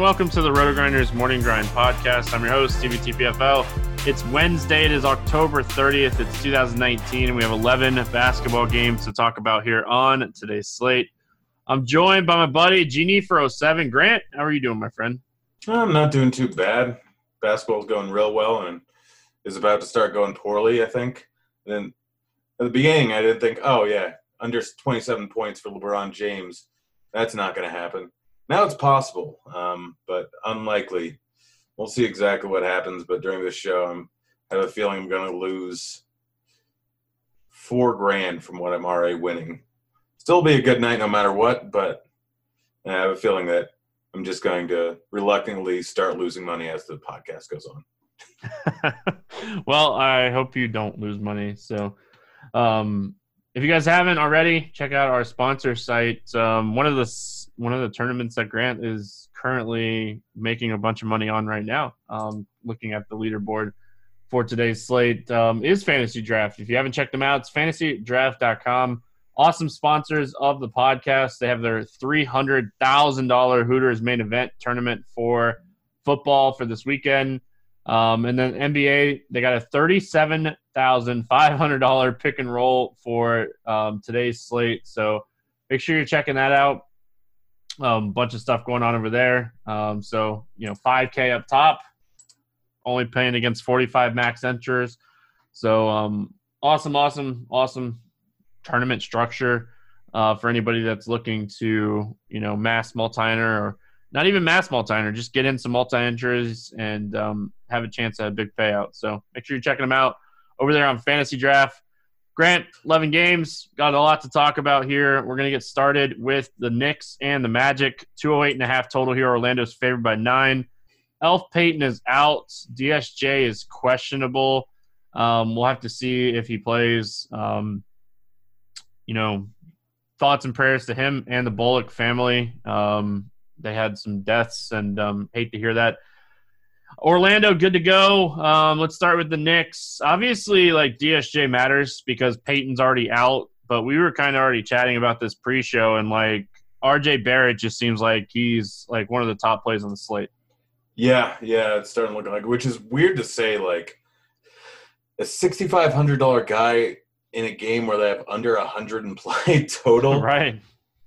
everyone. Welcome to the RotoGrinders Morning Grind Podcast. I'm your host, Stevie. It's Wednesday. It is October 30th. It's 2019, and we have 11 basketball games to talk about here on today's slate. I'm joined by my buddy, Genie for 07. Grant, how are you doing, my friend? I'm not doing too bad. Basketball's going real well and is about to start going poorly, I think. And then at the beginning, I didn't think, oh, yeah, under 27 points for LeBron James. That's not going to happen. Now it's possible, um, but unlikely. We'll see exactly what happens. But during this show, I'm, I have a feeling I'm going to lose four grand from what I'm already winning. Still be a good night no matter what, but I have a feeling that I'm just going to reluctantly start losing money as the podcast goes on. well, I hope you don't lose money. So, um, if you guys haven't already, check out our sponsor site. Um, one of the one of the tournaments that Grant is currently making a bunch of money on right now. Um, looking at the leaderboard for today's slate um, is FantasyDraft. If you haven't checked them out, it's fantasydraft.com. Awesome sponsors of the podcast. They have their three hundred thousand dollar Hooters main event tournament for football for this weekend. Um, and then NBA, they got a thirty-seven thousand five hundred dollar pick and roll for um, today's slate. So make sure you're checking that out. A um, bunch of stuff going on over there. Um, so you know, five K up top, only playing against forty-five max enters. So um, awesome, awesome, awesome tournament structure uh, for anybody that's looking to you know mass multi-enter or not even mass multi-enter, just get in some multi-entries and um, have a chance at a big payout. So make sure you're checking them out over there on FantasyDraft. Grant, 11 games, got a lot to talk about here. We're going to get started with the Knicks and the Magic. 208 and a half total here. Orlando's favored by nine. Elf Payton is out. DSJ is questionable. Um, we'll have to see if he plays. Um, you know, thoughts and prayers to him and the Bullock family. Um, they had some deaths, and um, hate to hear that. Orlando, good to go. Um, let's start with the Knicks. Obviously, like DSJ matters because Payton's already out, but we were kind of already chatting about this pre-show, and like RJ Barrett just seems like he's like one of the top plays on the slate. Yeah, yeah, it's starting to look like, which is weird to say, like a sixty-five hundred dollar guy in a game where they have under a hundred implied total, right?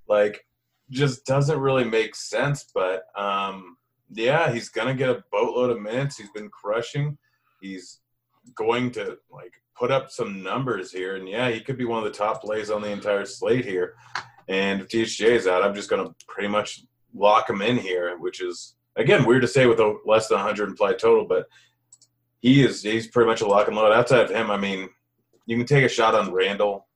Like, just doesn't really make sense. But um, yeah, he's gonna get a boatload of minutes. He's been crushing. He's going to like put up some numbers here, and yeah, he could be one of the top plays on the entire slate here. And if DSJ is out, I'm just gonna pretty much lock him in here, which is again weird to say with a less than 100 implied total, but he is he's pretty much a lock and load. Outside of him, I mean, you can take a shot on Randall,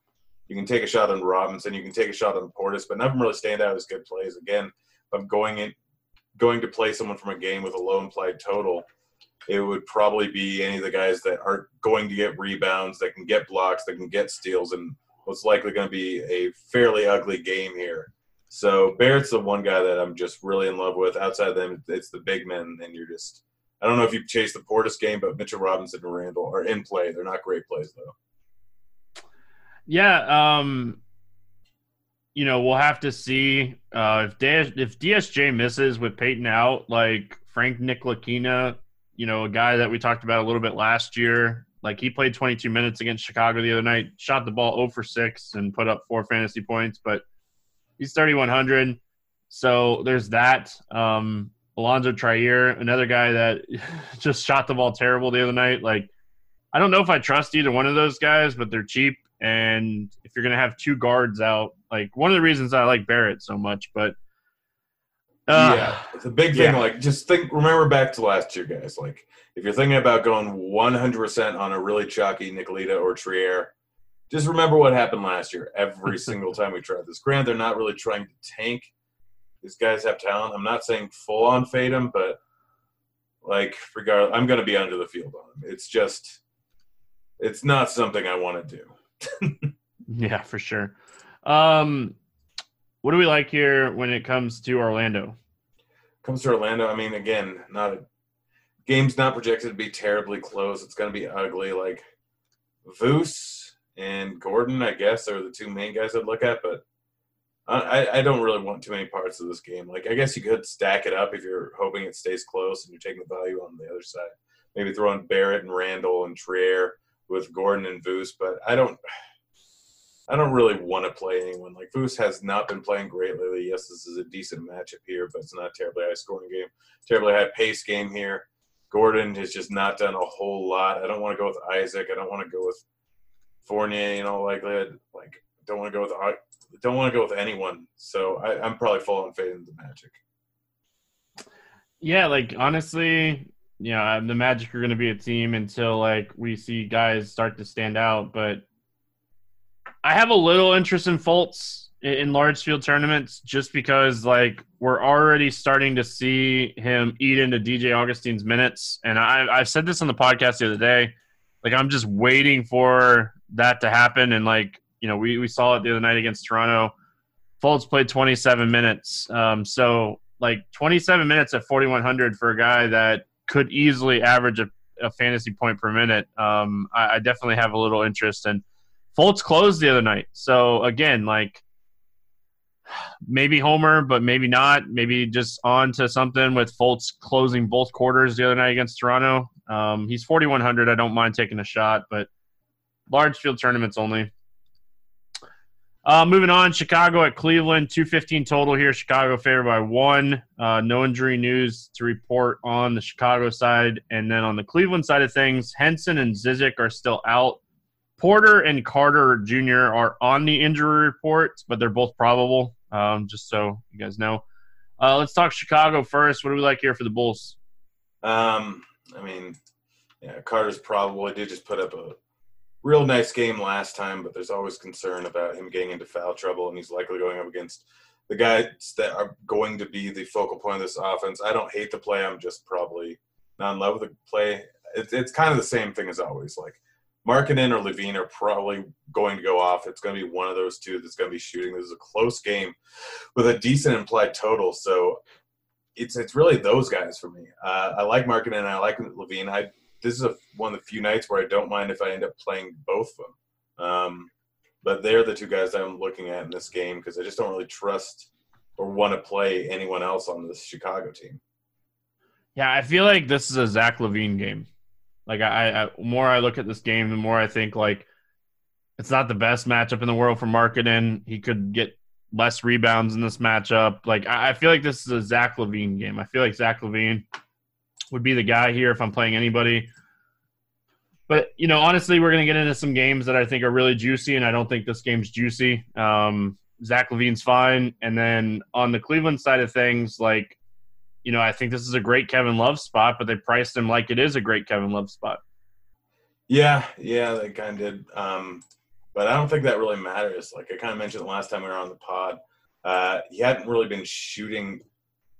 you can take a shot on Robinson, you can take a shot on Portis, but none of them really stand out as good plays. Again, I'm going in going to play someone from a game with a low implied total, it would probably be any of the guys that are going to get rebounds, that can get blocks, that can get steals, and what's likely going to be a fairly ugly game here. So Barrett's the one guy that I'm just really in love with. Outside of them, it's the big men, and you're just I don't know if you've chased the Portis game, but Mitchell Robinson and Randall are in play. They're not great plays though. Yeah, um, you know, we'll have to see uh, if DS, if DSJ misses with Payton out, like Frank Ntilikina, you know, a guy that we talked about a little bit last year. Like he played 22 minutes against Chicago the other night, shot the ball 0 for 6 and put up four fantasy points, but he's 3,100. So there's that. Um, Alonzo Trier, another guy that just shot the ball terrible the other night. Like, I don't know if I trust either one of those guys, but they're cheap. And if you're going to have two guards out, like one of the reasons I like Barrett so much, but uh, yeah, it's a big thing. Yeah. Like, just think, remember back to last year, guys. Like, if you're thinking about going 100% on a really chalky Ntilikina or Trier, just remember what happened last year. Every single time we tried this. Grant, they're not really trying to tank. These guys have talent. I'm not saying full on fade them, but like, regardless, I'm going to be under the field on them. It's just, it's not something I want to do. yeah, for sure. Um, what do we like here when it comes to Orlando? Comes to Orlando. I mean, again, not a game's not projected to be terribly close. It's going to be ugly. Like Vooch and Gordon, I guess, are the two main guys I'd look at. But I, I don't really want too many parts of this game. Like I guess you could stack it up if you're hoping it stays close and you're taking the value on the other side. Maybe throw in Barrett and Randall and Trier with Gordon and Vooch, but I don't. I don't really want to play anyone. Like Vooch has not been playing great lately. Yes, this is a decent matchup here, but it's not terribly high scoring game. Terribly high pace game here. Gordon has just not done a whole lot. I don't want to go with Isaac. I don't want to go with Fournier in all likelihood. Like don't want to go with I don't want to go with anyone. So I, am probably full on fading the Magic. Yeah, like honestly, you know, the Magic are going to be a team until like we see guys start to stand out. But I have a little interest in Fultz in large field tournaments just because like we're already starting to see him eat into DJ Augustin's minutes. And I, I've said this on the podcast the other day. Like I'm just waiting for that to happen. And like you know, we, we saw it the other night against Toronto. Fultz played 27 minutes. Um, so, like 27 minutes at 4,100 for a guy that could easily average a, a fantasy point per minute. Um, I, I, definitely have a little interest. And Fultz closed the other night. So, again, like maybe Homer, but maybe not. Maybe just on to something with Fultz closing both quarters the other night against Toronto. Um, he's 4,100. I don't mind taking a shot, but large field tournaments only. Uh, moving on, Chicago at Cleveland, 215 total here. Chicago favored by one. Uh, no injury news to report on the Chicago side. And then on the Cleveland side of things, Henson and Zizic are still out. Porter and Carter Jr. are on the injury reports, but they're both probable, um, just so you guys know. Uh, let's talk Chicago first. What do we like here for the Bulls? Um, I mean, yeah, Carter's probable. He did just put up a real nice game last time, but there's always concern about him getting into foul trouble, and he's likely going up against the guys that are going to be the focal point of this offense. I don't hate the play. I'm just probably not in love with the play. It's, it's kind of the same thing as always. Like Markkanen or LaVine are probably going to go off. It's going to be one of those two that's going to be shooting. This is a close game with a decent implied total. So it's it's really those guys for me. Uh, I like Markkanen. I like LaVine. I this is a, one of the few nights where I don't mind if I end up playing both of them. Um, but they're the two guys I'm looking at in this game because I just don't really trust or want to play anyone else on this Chicago team. Yeah, I feel like this is a Zach LaVine game. Like I, I more I look at this game, the more I think like it's not the best matchup in the world for Markkanen. He could get less rebounds in this matchup. Like I, I feel like this is a Zach LaVine game. I feel like Zach LaVine would be the guy here if I'm playing anybody. But you know, honestly, we're going to get into some games that I think are really juicy, and I don't think this game's juicy. Um, Zach LaVine's fine, and then on the Cleveland side of things, like you know, I think this is a great Kevin Love spot, but they priced him like it is a great Kevin Love spot. Yeah, yeah, they kind of did. Um, but I don't think that really matters. Like I kind of mentioned the last time we were on the pod, uh, he hadn't really been shooting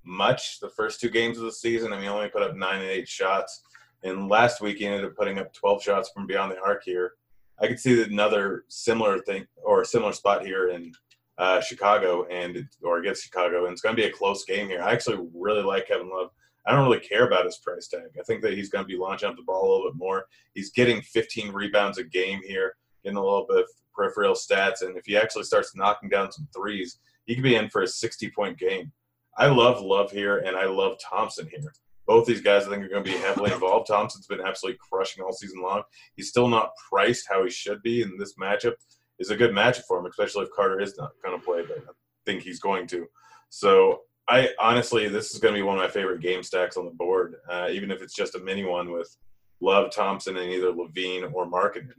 much the first two games of the season. I mean, he only put up nine and eight shots. And last week, he ended up putting up 12 shots from beyond the arc here. I could see another similar thing or similar spot here in uh, Chicago and or against Chicago, and it's going to be a close game here. I actually really like Kevin Love. I don't really care about his price tag. I think that he's going to be launching up the ball a little bit more. He's getting 15 rebounds a game here, getting a little bit of peripheral stats, and if he actually starts knocking down some threes, he could be in for a 60 point game. I love Love here, and I love Thompson here. Both these guys, I think, are going to be heavily involved. Thompson's been absolutely crushing all season long. He's still not priced how he should be, in this matchup is a good matchup for him, especially if Carter is not going to play, but I think he's going to. So I honestly, this is going to be one of my favorite game stacks on the board, uh, even if it's just a mini one with Love, Thompson, and either LaVine or Markkanen.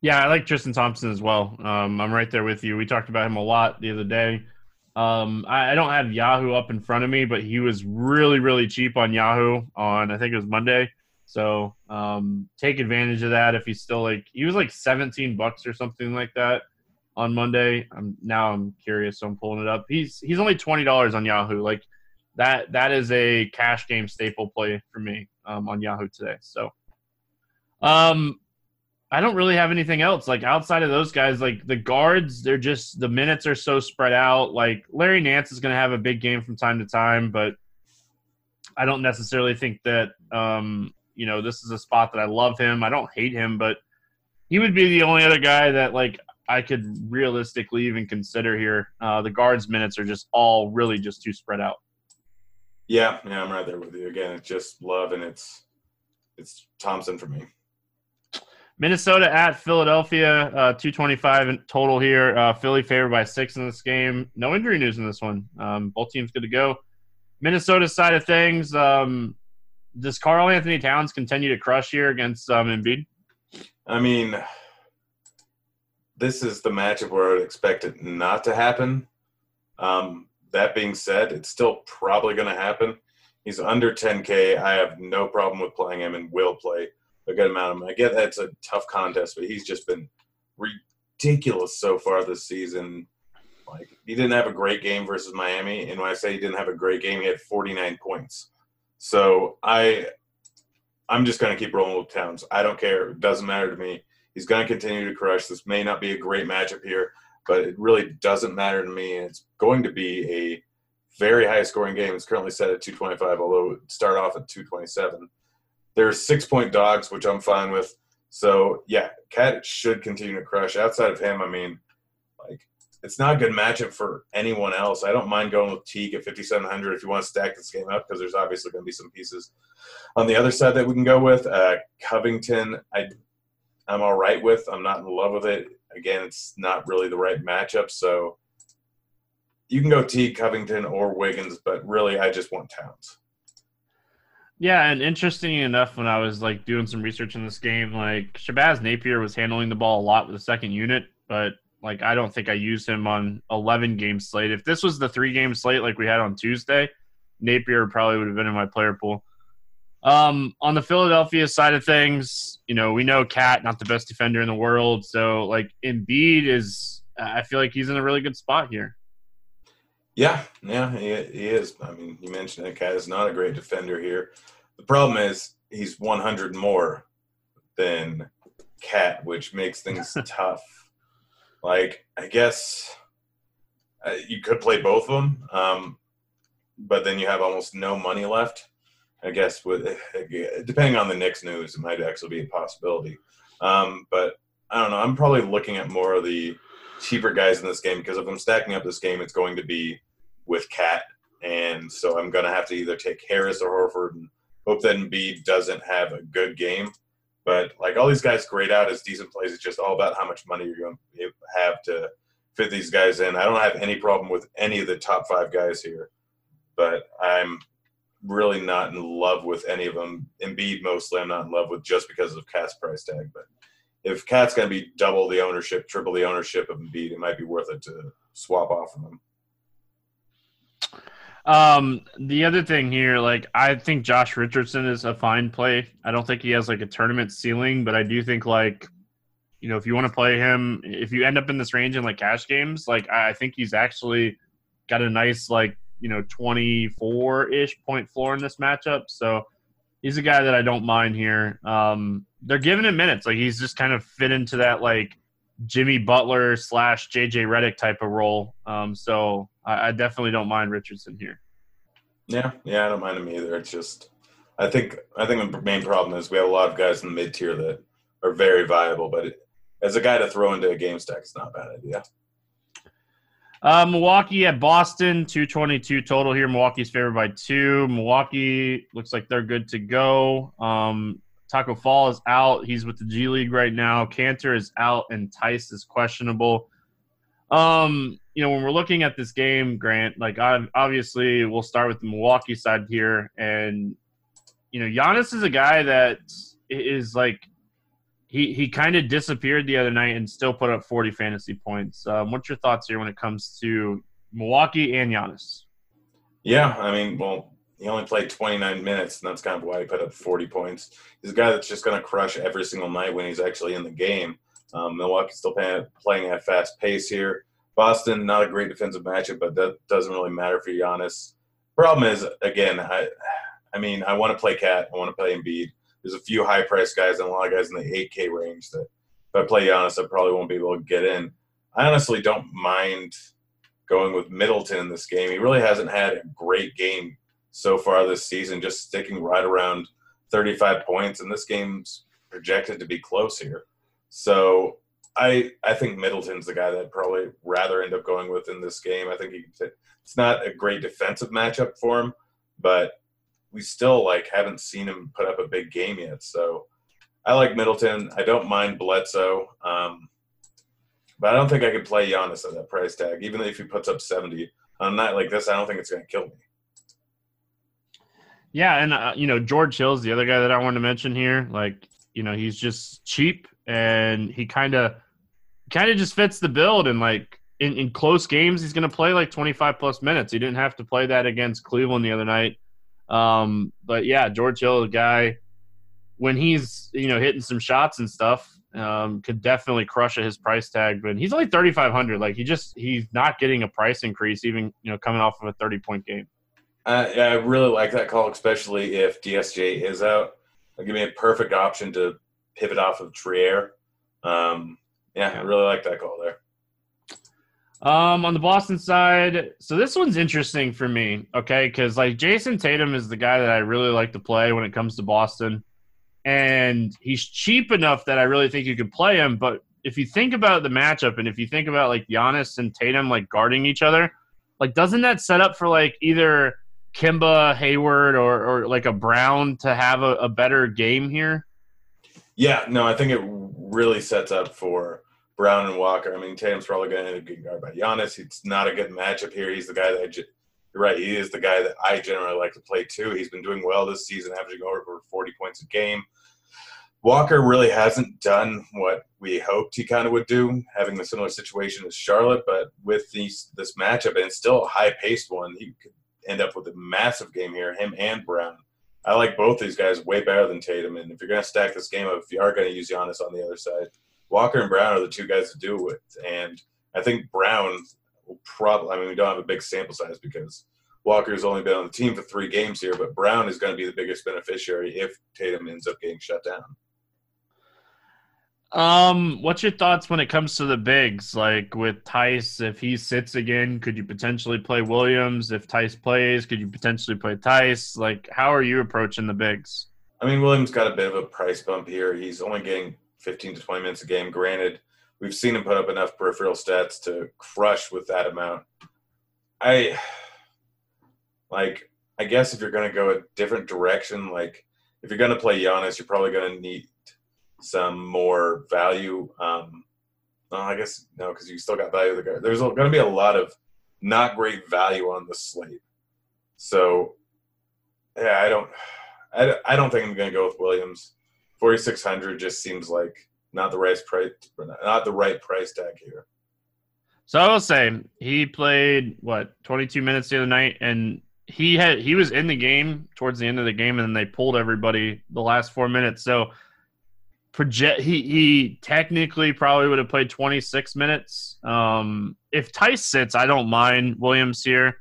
Yeah, I like Tristan Thompson as well. Um, I'm right there with you. We talked about him a lot the other day. Um, I, I, don't have Yahoo up in front of me, but he was really, really cheap on Yahoo on I think it was Monday. So um, take advantage of that if he's still like he was like 17 bucks or something like that on Monday. I'm now I'm curious, so I'm pulling it up. He's he's only twenty dollars on Yahoo. Like that that is a cash game staple play for me um, on Yahoo today. So um I don't really have anything else. Like outside of those guys, like the guards, they're just the minutes are so spread out. Like Larry Nance is going to have a big game from time to time, but I don't necessarily think that um, you know this is a spot that I love him. I don't hate him, but he would be the only other guy that like I could realistically even consider here. Uh, the guards' minutes are just all really just too spread out. Yeah, yeah, I'm right there with you. Again, it's just love, and it's it's Thompson for me. Minnesota at Philadelphia, uh, 225 in total here. Uh, Philly favored by six in this game. No injury news in this one. Um, both teams good to go. Minnesota side of things, um, does Karl-Anthony Towns continue to crush here against um, Embiid? I mean, this is the matchup where I would expect it not to happen. Um, that being said, it's still probably going to happen. He's under 10K. I have no problem with playing him and will play a good amount of him. I get that's a tough contest, but he's just been ridiculous so far this season. Like he didn't have a great game versus Miami, and when I say he didn't have a great game, he had 49 points. So I, I'm just going to keep rolling with Towns. I don't care. It doesn't matter to me. He's going to continue to crush. This may not be a great matchup here, but it really doesn't matter to me. It's going to be a very high scoring game. It's currently set at 225, although it start off at 227. There's six point dogs, which I'm fine with. So yeah, Cat should continue to crush. Outside of him, I mean, it's not a good matchup for anyone else. I don't mind going with Teague at 5700 if you want to stack this game up because there's obviously going to be some pieces on the other side that we can go with. Uh, Covington, I I'm all right with. I'm not in love with it. Again, it's not really the right matchup, so you can go Teague, Covington, or Wiggins, but really, I just want Towns. Yeah, and interesting enough, when I was like doing some research in this game, like Shabazz Napier was handling the ball a lot with the second unit, but like I don't think I used him on 11 game slate. If this was the three game slate like we had on Tuesday, Napier probably would have been in my player pool. Um, on the Philadelphia side of things, you know, we know Cat not the best defender in the world, so like Embiid is. I feel like he's in a really good spot here. Yeah, yeah, he, he is. I mean, you mentioned that Cat is not a great defender here. The problem is he's 100 more than Cat, which makes things tough. Like, I guess uh, you could play both of them, um, but then you have almost no money left. I guess with depending on the Knicks news, it might actually be a possibility. Um, but I don't know. I'm probably looking at more of the cheaper guys in this game because if I'm stacking up this game, it's going to be with Cat, and so I'm going to have to either take Harris or Horford and hope that Embiid doesn't have a good game. But like all these guys grade out as decent plays. It's just all about how much money you're going to have to fit these guys in. I don't have any problem with any of the top five guys here, but I'm really not in love with any of them. Embiid mostly I'm not in love with just because of Cat's price tag, but if Cat's going to be double the ownership, triple the ownership of Embiid, it might be worth it to swap off of him. Um, the other thing here, like I think Josh Richardson is a fine play. I don't think he has like a tournament ceiling, but I do think like, you know, if you want to play him, if you end up in this range in like cash games, like I think he's actually got a nice like you know 24 ish point floor in this matchup. So he's a guy that I don't mind here. Um, they're giving him minutes. Like he's just kind of fit into that like Jimmy Butler slash JJ Redick type of role. Um, so I, I, definitely don't mind Richardson here. Yeah, yeah, I don't mind him either. It's just I think I think the main problem is we have a lot of guys in the mid tier that are very viable, but it, as a guy to throw into a game stack, it's not a bad idea. Uh, Milwaukee at Boston, 222 total here. Milwaukee's favored by two. Milwaukee looks like they're good to go. Um, Tacko Fall is out. He's with the G League right now. Kanter is out, and Theis is questionable. Um, you know, when we're looking at this game, Grant, like i obviously we'll start with the Milwaukee side here, and you know, Giannis is a guy that is like he he kind of disappeared the other night and still put up 40 fantasy points. Um, what's your thoughts here when it comes to Milwaukee and Giannis? Yeah, I mean, well, he only played 29 minutes, and that's kind of why he put up 40 points. He's a guy that's just going to crush every single night when he's actually in the game. Um, Milwaukee's still playing, playing at fast pace here. Boston, not a great defensive matchup, but that doesn't really matter for Giannis. Problem is, again, I, I mean, I want to play Cat. I want to play Embiid there's a few high price guys and a lot of guys in the 8K range that if I play Giannis, I probably won't be able to get in. I honestly don't mind going with Middleton in this game. He really hasn't had a great game so far this season, just sticking right around 35 points, and this game's projected to be close here. So I I think Middleton's the guy that I'd probably rather end up going with in this game. I think he it's not a great defensive matchup for him, but we still like haven't seen him put up a big game yet. So I like Middleton. I don't mind Bledsoe. Um, but I don't think I could play Giannis at that price tag, even if he puts up 70. On a night like this, I don't think it's going to kill me. Yeah, and uh, you know George Hill's the other guy that I wanted to mention here. Like, you know, he's just cheap, and he kind of, kind of just fits the build. And like in, in close games, he's going to play like 25 plus minutes. He didn't have to play that against Cleveland the other night. Um, but yeah, George Hill, the guy, when he's you know hitting some shots and stuff, um, could definitely crush at his price tag. But he's only 3,500. Like he just he's not getting a price increase, even you know coming off of a 30 point game. Yeah, I really like that call, especially if DSJ is out. It'll give me a perfect option to pivot off of Trier. Um, yeah, I really like that call there. Um, on the Boston side, so this one's interesting for me, okay? Because like Jayson Tatum is the guy that I really like to play when it comes to Boston, and he's cheap enough that I really think you could play him. But if you think about the matchup, and if you think about like Giannis and Tatum like guarding each other, like doesn't that set up for like either Kemba, Hayward, or or like a Brown to have a, a better game here? Yeah, no, I think it really sets up for Brown and Walker. I mean, Tatum's probably going to getting guarded by Giannis. It's not a good matchup here. He's the guy that I you're right. He is the guy that I generally like to play too. He's been doing well this season, averaging over 40 points a game. Walker really hasn't done what we hoped he kind of would do, having a similar situation as Charlotte. But with these this matchup, and it's still a high paced one, he could end up with a massive game here. Him and Brown. I like both these guys way better than Tatum. And if you're going to stack this game up, if you are going to use Giannis on the other side, Walker and Brown are the two guys to do it. With. And I think Brown will probably, I mean, we don't have a big sample size because Walker's only been on the team for three games here, but Brown is going to be the biggest beneficiary if Tatum ends up getting shut down. Um, what's your thoughts when it comes to the bigs? Like with Theis, if he sits again, could you potentially play Williams? If Theis plays, could you potentially play Theis? Like, how are you approaching the bigs? I mean, Williams got a bit of a price bump here. He's only getting 15 to 20 minutes a game. Granted, we've seen him put up enough peripheral stats to crush with that amount. I like. I guess if you're going to go a different direction, like if you're going to play Giannis, you're probably going to need some more value. Um, well, I guess no, because you still got value the. There's going to be a lot of not great value on the slate. So, yeah, I don't, I, I don't think I'm going to go with Williams. 4600 just seems like not the right price not the right price tag here so i will say he played what 22 minutes the other night and he had he was in the game towards the end of the game and then they pulled everybody the last four minutes so project he he technically probably would have played 26 minutes um if Theis sits i don't mind williams here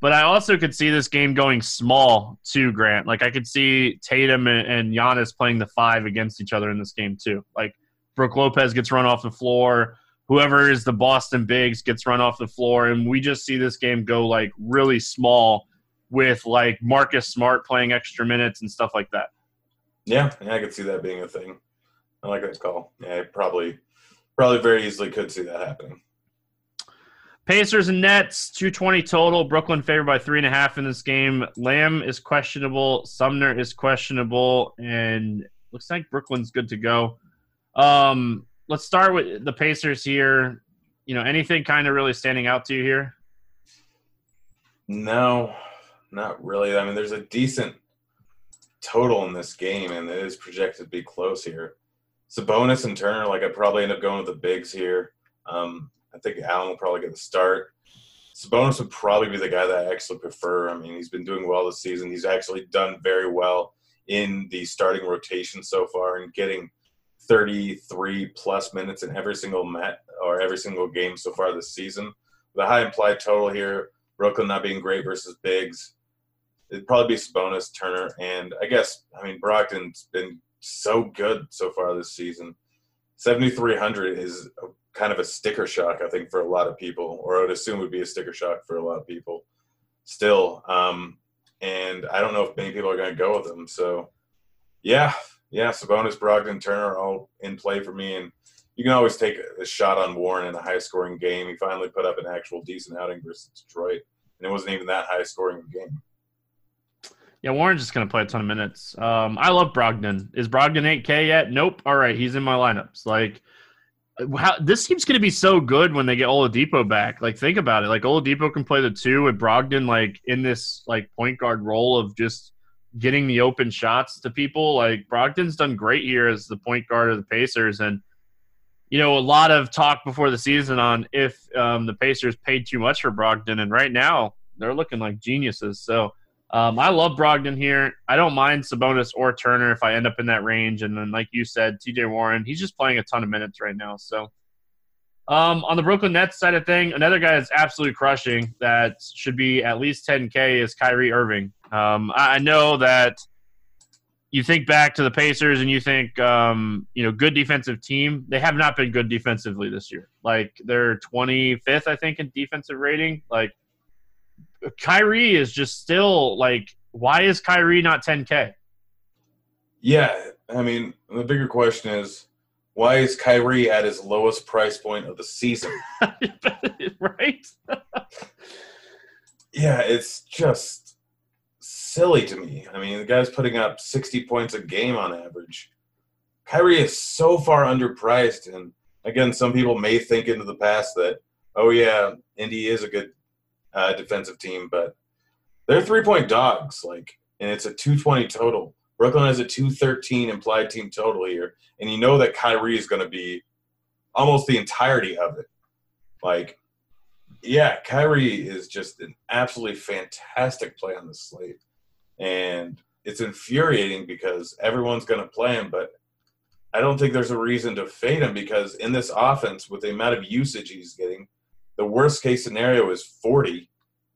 but I also could see this game going small too, Grant. Like I could see Tatum and, and Giannis playing the five against each other in this game too. Like Brook Lopez gets run off the floor. Whoever is the Boston Bigs gets run off the floor, and we just see this game go like really small with like Marcus Smart playing extra minutes and stuff like that. Yeah, yeah, I could see that being a thing. I like that call. Yeah, I probably, probably very easily could see that happening. Pacers and Nets, 220 total. Brooklyn favored by three and a half in this game. Lamb is questionable. Sumner is questionable. And looks like Brooklyn's good to go. Um, let's start with the Pacers here. You know, anything kind of really standing out to you here? No, not really. I mean, there's a decent total in this game, and it is projected to be close here. Sabonis and Turner, like I probably end up going with the bigs here. Um, I think Allen will probably get the start. Sabonis would probably be the guy that I actually prefer. I mean, he's been doing well this season. He's actually done very well in the starting rotation so far and getting 33 plus minutes in every single met or every single game so far this season. The high implied total here, Brooklyn not being great versus Bigs. It'd probably be Sabonis, Turner, and I guess I mean Brogdon's been so good so far this season. 7,300 is kind of a sticker shock, I think, for a lot of people, or I would assume would be a sticker shock for a lot of people still. Um, and I don't know if many people are going to go with them. So, yeah, yeah, Sabonis, Brogdon, Turner all in play for me. And you can always take a shot on Warren in a high scoring game. He finally put up an actual decent outing versus Detroit, and it wasn't even that high scoring game. Yeah, Warren's just going to play a ton of minutes. Um, I love Brogdon. Is Brogdon 8K yet? Nope. All right, he's in my lineups. Like, how, this team's going to be so good when they get Oladipo back. Like, think about it. Like, Oladipo can play the two with Brogdon, like, in this, like, point guard role of just getting the open shots to people. Like, Brogdon's done great here as the point guard of the Pacers. And you know, a lot of talk before the season on if um, the Pacers paid too much for Brogdon, and right now they're looking like geniuses. So um, I love Brogdon here. I don't mind Sabonis or Turner if I end up in that range. And then, like you said, T.J. Warren, he's just playing a ton of minutes right now. So um, on the Brooklyn Nets side of thing, another guy that's absolutely crushing that should be at least 10K is Kyrie Irving. Um, I know that – you think back to the Pacers and you think, um, you know, good defensive team. They have not been good defensively this year. Like they're 25th, I think, in defensive rating. Like Kyrie is just still like, why is Kyrie not 10K? Yeah, I mean, the bigger question is, why is Kyrie at his lowest price point of the season? right? yeah, it's just silly to me. I mean, the guy's putting up 60 points a game on average. Kyrie is so far underpriced. And again, some people may think into the past that, oh, yeah, Indy is a good uh, defensive team, but they're three point dogs. Like, and it's a 220 total. Brooklyn has a 213 implied team total here. And you know that Kyrie is going to be almost the entirety of it. Like, yeah, Kyrie is just an absolutely fantastic play on the slate and it's infuriating because everyone's going to play him, but I don't think there's a reason to fade him because in this offense, with the amount of usage he's getting, the worst case scenario is 40,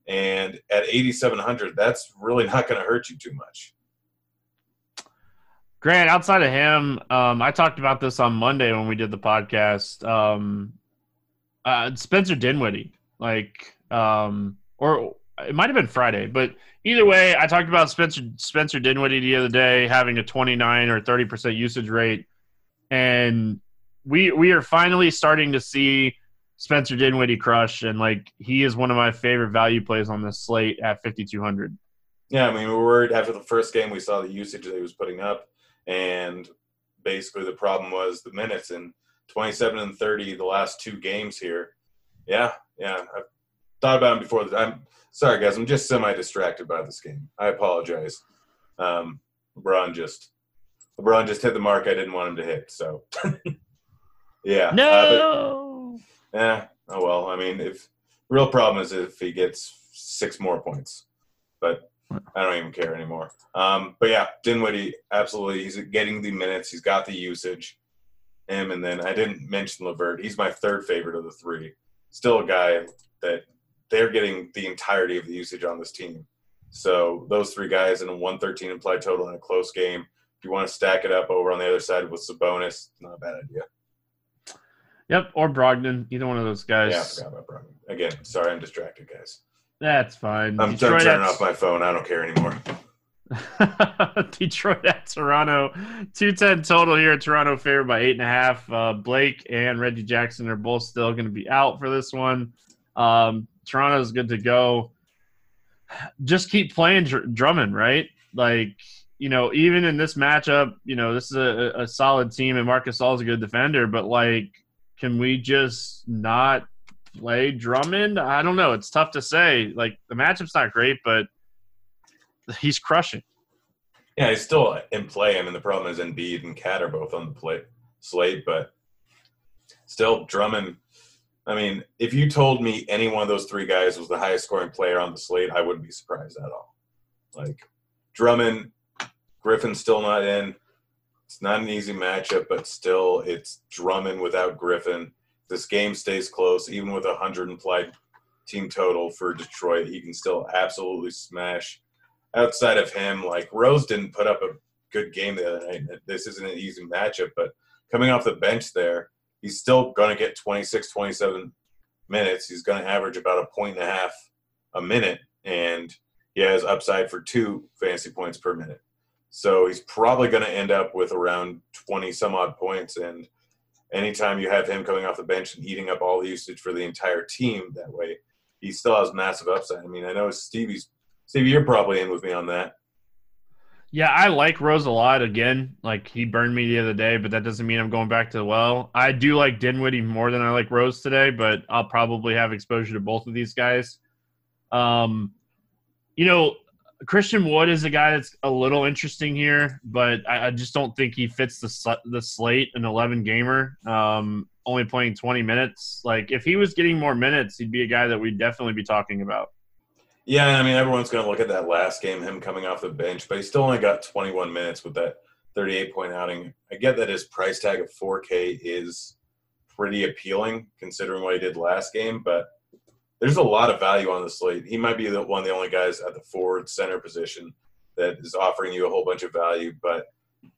and at 8,700, that's really not going to hurt you too much. Grant, outside of him, um, I talked about this on Monday when we did the podcast. Um, uh, Spencer Dinwiddie, like, um, or it might have been Friday, but either way, I talked about Spencer Spencer Dinwiddie the other day having a 29 or 30 percent usage rate, and we we are finally starting to see Spencer Dinwiddie crush, and like he is one of my favorite value plays on this slate at 5200. Yeah, I mean, we were worried after the first game we saw the usage that he was putting up, and basically the problem was the minutes and 27 and 30 the last two games here. Yeah, yeah, I've thought about him before. I'm sorry, guys. I'm just semi distracted by this game. I apologize. Um, LeBron just LeBron just hit the mark I didn't want him to hit. So yeah. No. Uh, but, yeah. Oh well. I mean, if real problem is if he gets six more points, but I don't even care anymore. Um, but yeah, Dinwiddie, absolutely. He's getting the minutes. He's got the usage. Him and then I didn't mention LeVert. He's my third favorite of the three. Still a guy that they're getting the entirety of the usage on this team. So those three guys in a 113 implied total in a close game. If you want to stack it up over on the other side with Sabonis, not a bad idea. Yep, or Brogdon, either one of those guys. Yeah, I forgot about Brogdon. Again, sorry, I'm distracted, guys. That's fine. I'm, I'm turning off my phone. I don't care anymore. Detroit at Toronto, two ten total here. At Toronto favored by eight and a half. Uh, Blake and Reggie Jackson are both still going to be out for this one. Um, Toronto's good to go. Just keep playing Dr- Drummond, right? Like, you know, even in this matchup, you know, this is a, a solid team and Marc Gasol's a good defender, but like, can we just not play Drummond? I don't know. It's tough to say. Like, the matchup's not great, but he's crushing. Yeah, he's still in play. I mean, the problem is Embiid and Cat are both on the slate, but still, Drummond I mean, if you told me any one of those three guys was the highest scoring player on the slate, I wouldn't be surprised at all. Like Drummond, Griffin's still not in. It's not an easy matchup, but still, it's Drummond without Griffin. This game stays close, even with a hundred implied team total for Detroit. He can still absolutely smash. Outside of him, like Rose didn't put up a good game the other night. This isn't an easy matchup, but coming off the bench there, he's still going to get 26, 27 minutes. He's going to average about a point and a half a minute, and he has upside for two fantasy points per minute. So he's probably going to end up with around 20 some odd points. And anytime you have him coming off the bench and eating up all the usage for the entire team that way, he still has massive upside. I mean, I know Stevie's Stevie, you're probably in with me on that. Yeah, I like Rose a lot. Again, like he burned me the other day, but that doesn't mean I'm going back to the well. I do like Dinwiddie more than I like Rose today, but I'll probably have exposure to both of these guys. Um, you know, Christian Wood is a guy that's a little interesting here, but I, I just don't think he fits the the slate an 11 gamer. Um, only playing 20 minutes. Like if he was getting more minutes, he'd be a guy that we'd definitely be talking about. Yeah, I mean everyone's going to look at that last game, him coming off the bench, but he still only got 21 minutes with that 38 point outing. I get that his price tag of 4K is pretty appealing considering what he did last game, but there's a lot of value on the slate. He might be the, one of the only guys at the forward center position that is offering you a whole bunch of value, but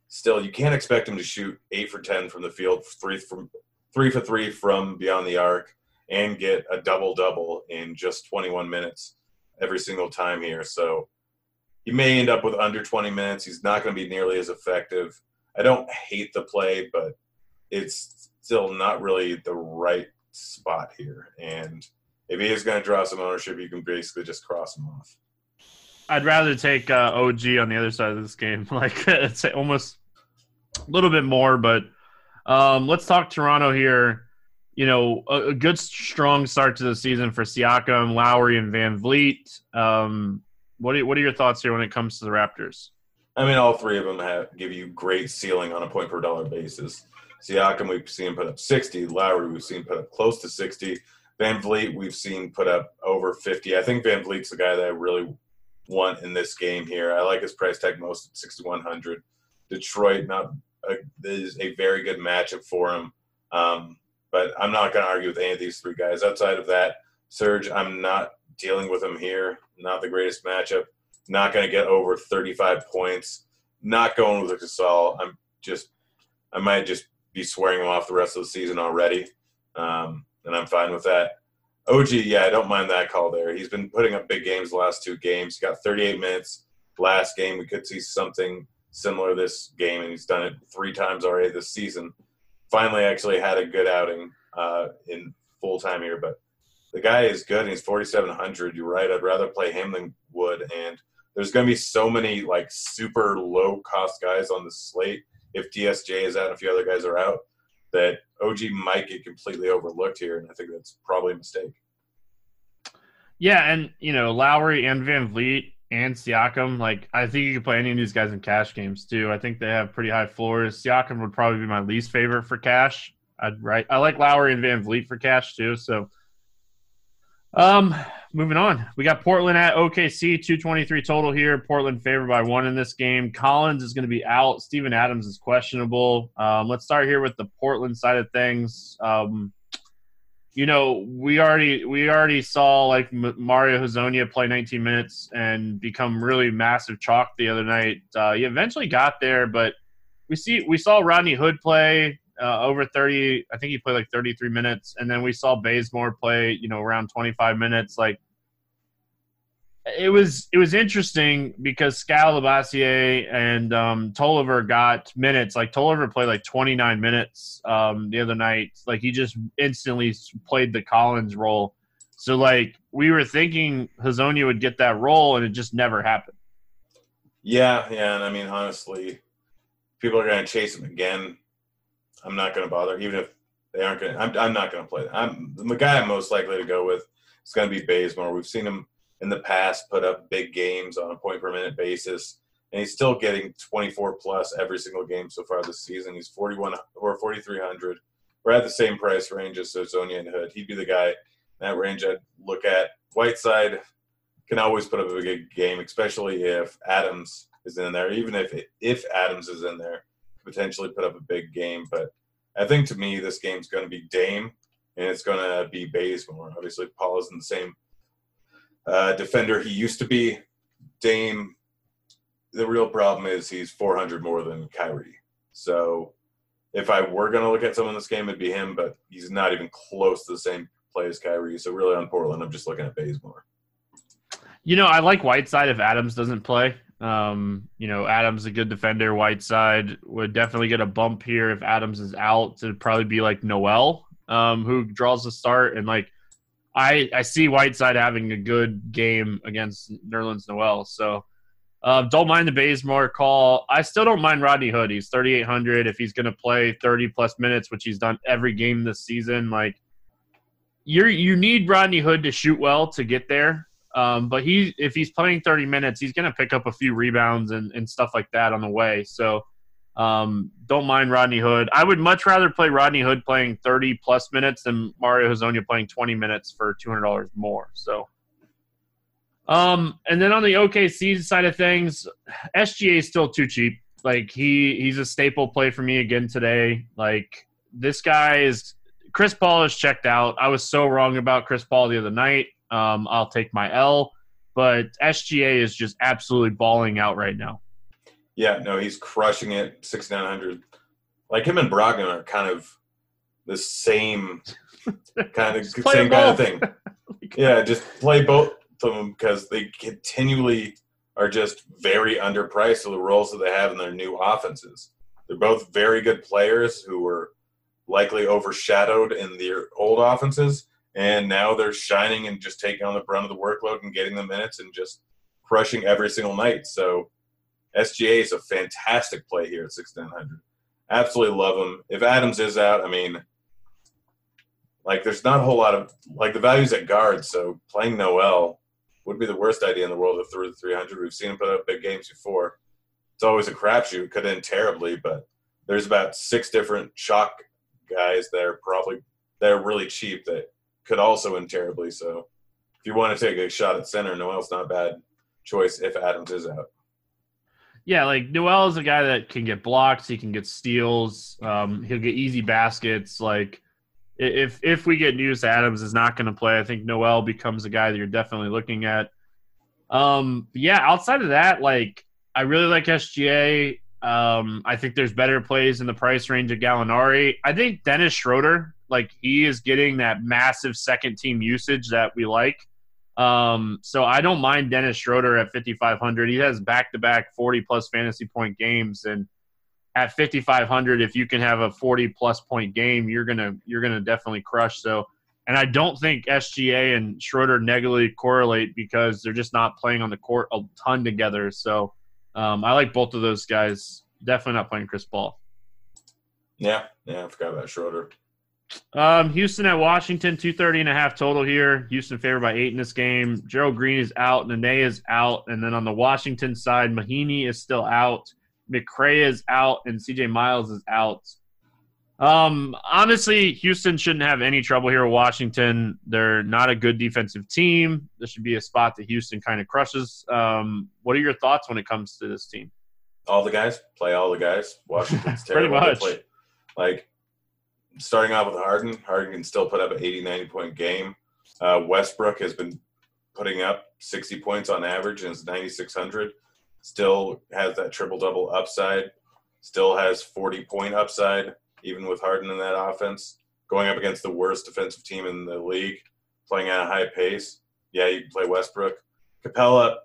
still, you can't expect him to shoot eight for 10 from the field, three from three for three from beyond the arc, and get a double double in just 21 minutes every single time here. So he may end up with under 20 minutes. He's not going to be nearly as effective. I don't hate the play, but it's still not really the right spot here. And if he is going to draw some ownership, you can basically just cross him off. I'd rather take uh, OG on the other side of this game. Like it's almost a little bit more, but um, let's talk Toronto here you know, a, a, good strong start to the season for Siakam, Lowry, and VanVleet. Um, what are, what are your thoughts here when it comes to the Raptors? I mean, all three of them have give you great ceiling on a point per dollar basis. Siakam, we've seen put up 60. Lowry, we've seen put up close to 60. VanVleet, we've seen put up over 50. I think VanVleet's the guy that I really want in this game here. I like his price tag most at 6,100. Detroit, not a, is a very good matchup for him. Um, but I'm not going to argue with any of these three guys. Outside of that, Serge, I'm not dealing with him here. Not the greatest matchup. Not going to get over 35 points. Not going with Gasol. I'm just, I might just be swearing him off the rest of the season already, um, and I'm fine with that. OG, yeah, I don't mind that call there. He's been putting up big games the last two games. He got 38 minutes last game. We could see something similar this game, and he's done it three times already this season finally actually had a good outing uh, in full time here. But the guy is good and he's 4,700. You're right. I'd rather play him than Wood. And there's going to be so many like super low cost guys on the slate if DSJ is out and a few other guys are out that OG might get completely overlooked here. And I think that's probably a mistake. Yeah. And, you know, Lowry and VanVleet and Siakam. Like I think you could play any of these guys in cash games too. I think they have pretty high floors. Siakam would probably be my least favorite for cash. I'd right. I like Lowry and VanVleet for cash too. So, um, moving on, we got Portland at OKC, two twenty three total here. Portland favored by one in this game. Collins is going to be out. Steven Adams is questionable. Um, let's start here with the Portland side of things. Um, you know, we already we already saw like Mario Hezonja play 19 minutes and become really massive chalk the other night. Uh, he eventually got there, but we see we saw Rodney Hood play uh, over 30. I think he played like 33 minutes, and then we saw Bazemore play, you know, around 25 minutes. Like it was it was interesting because Skal Labissiere and um, Tolliver got minutes. Like Tolliver played like 29 minutes um, the other night. Like he just instantly played the Collins role. So like we were thinking Hezonja would get that role, and it just never happened. Yeah, yeah, and I mean honestly, people are going to chase him again. I'm not going to bother, even if they aren't going. to I'm, I'm not going to play. I'm the guy I'm most likely to go with. It's going to be Bazemore. We've seen him in the past put up big games on a point per minute basis, and he's still getting 24 plus every single game so far this season. He's 41 or 4,300. We're at the same price range as Hezonja and Hood. He'd be the guy that range I'd look at. Whiteside can always put up a big game, especially if Adams is in there. Even if if Adams is in there, potentially put up a big game. But I think to me, this game's going to be Dame, and it's going to be Bazemore. Obviously, Paul isn't the same uh, defender he used to be. Dame, the real problem is he's 400 more than Kyrie. So if I were going to look at someone in this game, it'd be him, but he's not even close to the same play as Kyrie. So really on Portland, I'm just looking at Bazemore. You know, I like Whiteside if Adams doesn't play. Um, you know, Adams a good defender. Whiteside would definitely get a bump here if Adams is out. It'd probably be like Noel, um, who draws the start. And like, I I see Whiteside having a good game against Nerlens Noel. So uh, don't mind the Bazemore call. I still don't mind Rodney Hood. He's 3,800. If he's going to play 30 plus minutes, which he's done every game this season, like you're you need Rodney Hood to shoot well to get there. Um, but he, if he's playing 30 minutes, he's going to pick up a few rebounds and, and stuff like that on the way. So um, don't mind Rodney Hood. I would much rather play Rodney Hood playing 30 plus minutes than Mario Hezonja playing 20 minutes for $200 more. So, um, and then on the OKC side of things, SGA is still too cheap. Like he, he's a staple play for me again today. Like this guy is Chris Paul is checked out. I was so wrong about Chris Paul the other night. Um, I'll take my L. But SGA is just absolutely balling out right now. Yeah, no, he's crushing it. Sixty nine hundred. Like him and Brogdon are kind of the same kind of same kind of thing. yeah, just play both of them because they continually are just very underpriced for the roles that they have in their new offenses. They're both very good players who were likely overshadowed in their old offenses, and now they're shining and just taking on the brunt of the workload and getting the minutes and just crushing every single night. So SGA is a fantastic play here at 6,900. Absolutely love him. If Adams is out, I mean, like there's not a whole lot of like the values at guard. So playing Noel would be the worst idea in the world if through the 300. We've seen him put up big games before. It's always a crapshoot. Could end terribly, but there's about six different shock guys that are probably that are really cheap that could also end terribly. So if you want to take a shot at center, Noel's not a bad choice if Adams is out. Yeah, like Noel is a guy that can get blocks, he can get steals, um, he'll get easy baskets. Like if if we get news Adams is not going to play, I think Noel becomes a guy that you're definitely looking at. Um, yeah, outside of that, like I really like SGA. Um, I think there's better plays in the price range of Gallinari. I think Dennis Schroeder, like he is getting that massive second team usage that we like. Um, so I don't mind Dennis Schroeder at 5,500. He has back to back 40 plus fantasy point games, and at 5,500, if you can have a 40 plus point game, you're gonna you're gonna definitely crush. So, and I don't think SGA and Schroeder negatively correlate because they're just not playing on the court a ton together. So um, I like both of those guys. Definitely not playing Chris Paul. Yeah, yeah, I forgot about Schroeder. Um, Houston at Washington, 230 and a half total here. Houston favored by eight in this game. Gerald Green is out. Nene is out. And then on the Washington side, Mahinmi is still out. McRae is out. And CJ Miles is out. Um, honestly, Houston shouldn't have any trouble here with Washington. They're not a good defensive team. This should be a spot that Houston kind of crushes. Um, what are your thoughts when it comes to this team? All the guys play all the guys. Washington's terrible. Pretty much. Play. Like starting off with Harden, Harden can still put up an 80, 90 point game. Uh, Westbrook has been putting up 60 points on average and is 9,600. Still has that triple double upside. Still has 40 point upside even with Harden in that offense, going up against the worst defensive team in the league, playing at a high pace. Yeah, you can play Westbrook. Capela,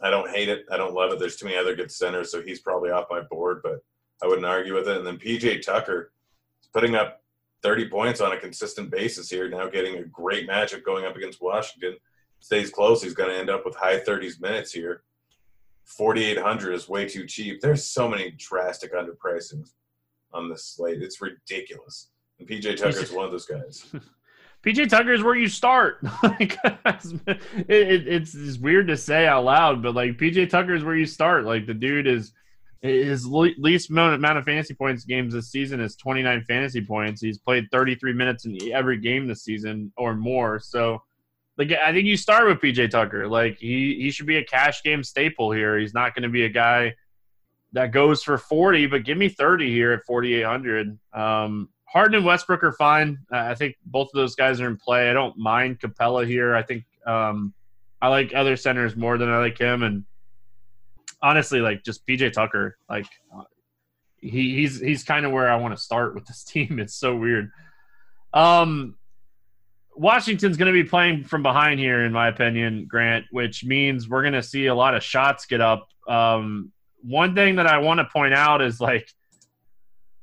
I don't hate it. I don't love it. There's too many other good centers, so he's probably off my board, but I wouldn't argue with it. And then PJ Tucker is putting up 30 points on a consistent basis here, now getting a great matchup going up against Washington. Stays close, he's going to end up with high 30s minutes here. 4,800 is way too cheap. There's so many drastic underpricings on this slate. It's ridiculous. And PJ Tucker is one of those guys. PJ Tucker is where you start. like, it, it, it's, it's weird to say out loud, but like PJ Tucker is where you start. Like the dude is his least amount of fantasy points games this season is 29 fantasy points. He's played 33 minutes in every game this season or more. So, like, I think you start with PJ Tucker. Like, he he should be a cash game staple here. He's not going to be a guy that goes for 40, but give me 30 here at 4,800. Um, Harden and Westbrook are fine. I think both of those guys are in play. I don't mind Capela here. I think um, I like other centers more than I like him. And honestly, like just PJ Tucker, like he, he's he's kind of where I want to start with this team. It's so weird. Um, Washington's going to be playing from behind here, in my opinion, Grant, which means we're going to see a lot of shots get up Um, one thing that I want to point out is like,